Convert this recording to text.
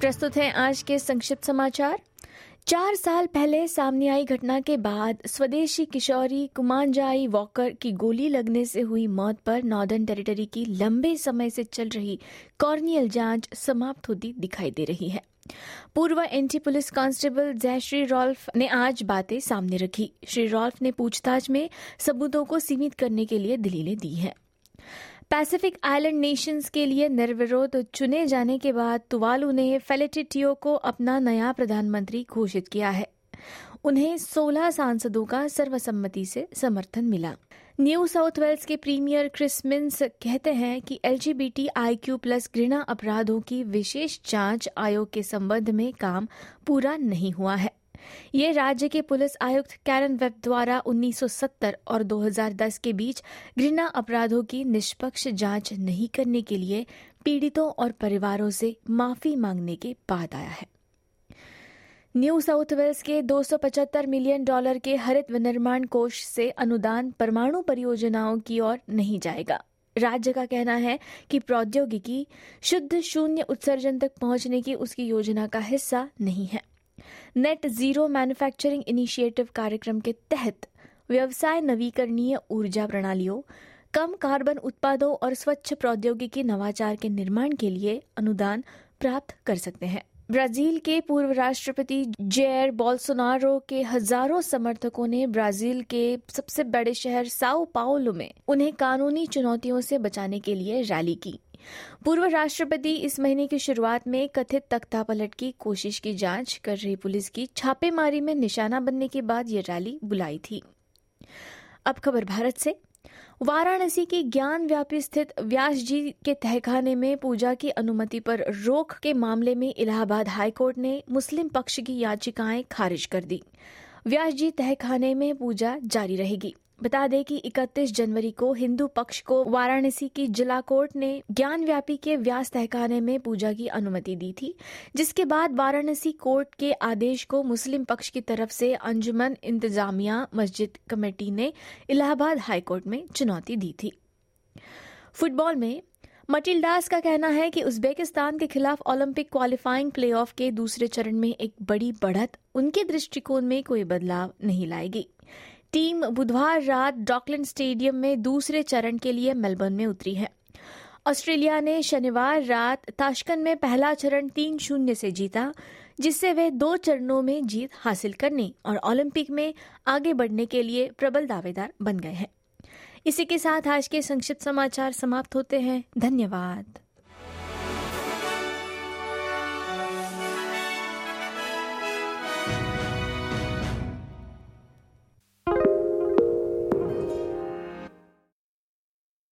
प्रस्तुत है आज के संक्षिप्त समाचार। चार साल पहले सामने आई घटना के बाद स्वदेशी किशोरी कुमानजाई वॉकर की गोली लगने से हुई मौत पर नॉर्दर्न टेरिटरी की लंबे समय से चल रही कॉर्नियल जाँच समाप्त होती दिखाई दे रही है। पूर्व N T police constable Zachary Rolfe ने आज बातें सामने रखी। श्री रॉल्फ ने पूछताछ में सबूतों को सीमित करने के लिए दलीलें दी हैं। पैसिफिक आइलैंड नेशंस के लिए निर्विरोध चुने जाने के बाद तुवालू ने फेलेटिटियो को अपना नया प्रधानमंत्री घोषित किया है। उन्हें 16 सांसदों का सर्वसम्मति से समर्थन मिला। न्यू साउथ वेल्स के प्रीमियर क्रिस मिन्स कहते हैं कि एलजीबीटी आईक्यू प्लस घृणा अपराधों की विशेष जाँच आयोग के संबंध में काम पूरा नहीं हुआ है। ये राज्य के पुलिस आयुक्त कैरन वेब द्वारा 1970 और 2010 के बीच घृणा अपराधों की निष्पक्ष जाँच नहीं करने के लिए पीड़ितों और परिवारों से माफ़ी मांगने के बाद आया है। न्यू साउथ वेल्स के 275 मिलियन डॉलर के हरित विनिर्माण कोष से अनुदान परमाणु परियोजनाओं की ओर नहीं जाएगा। राज्य का कहना है कि प्रौद्योगिकी शुद्ध शून्य उत्सर्जन तक पहुँचने की उसकी योजना का हिस्सा नहीं है। नेट ज़ीरो मैन्युफैक्चरिंग इनिशिएटिव कार्यक्रम के तहत व्यवसाय नवीकरणीय ऊर्जा प्रणालियों, कम कार्बन उत्पादों और स्वच्छ प्रौद्योगिकी नवाचार के निर्माण के लिए अनुदान प्राप्त कर सकते हैं। ब्राज़ील के पूर्व राष्ट्रपति जेयर बोल्सोनारो के हज़ारों समर्थकों ने ब्राज़ील के सबसे बड़े शहर साओ पाओलो में उन्हें कानूनी चुनौतियों से बचाने के लिए रैली की। पूर्व राष्ट्रपति इस महीने की शुरुआत में कथित तख्ता पलट की कोशिश की जाँच कर रही पुलिस की छापेमारी में निशाना बनने के बाद ये रैली बुलाई थी। अब खबर भारत से। वाराणसी की ज्ञान व्यापी स्थित व्यास जी के तहखाने में पूजा की अनुमति पर रोक के मामले में इलाहाबाद हाईकोर्ट ने मुस्लिम पक्ष की याचिकाएँ खारिज कर दी। व्यास जी तहखाने में पूजा जारी रहेगी। बता दें कि 31 जनवरी को हिंदू पक्ष को वाराणसी की जिला कोर्ट ने ज्ञान व्यापी के व्यास तहखाने में पूजा की अनुमति दी थी, जिसके बाद वाराणसी कोर्ट के आदेश को मुस्लिम पक्ष की तरफ़ से अंजुमन इंतजामिया मस्जिद कमेटी ने इलाहाबाद हाईकोर्ट में चुनौती दी थी। फुटबॉल में मटिल्डास का कहना है कि उज्बेकिस्तान के खिलाफ ओलंपिक क्वालिफाइंग प्लेऑफ के दूसरे चरण में एक बड़ी बढ़त, उनके दृष्टिकोण में कोई बदलाव नहीं लाएगी। टीम बुधवार रात डॉकलैंड स्टेडियम में दूसरे चरण के लिए मेलबर्न में उतरी है। ऑस्ट्रेलिया ने शनिवार रात ताशकंद में पहला चरण तीन शून्य से जीता, जिससे वे दो चरणों में जीत हासिल करने और ओलंपिक में आगे बढ़ने के लिए प्रबल दावेदार बन गए हैं। इसी के साथ आज के संक्षिप्त समाचार समाप्त होते हैं। धन्यवाद।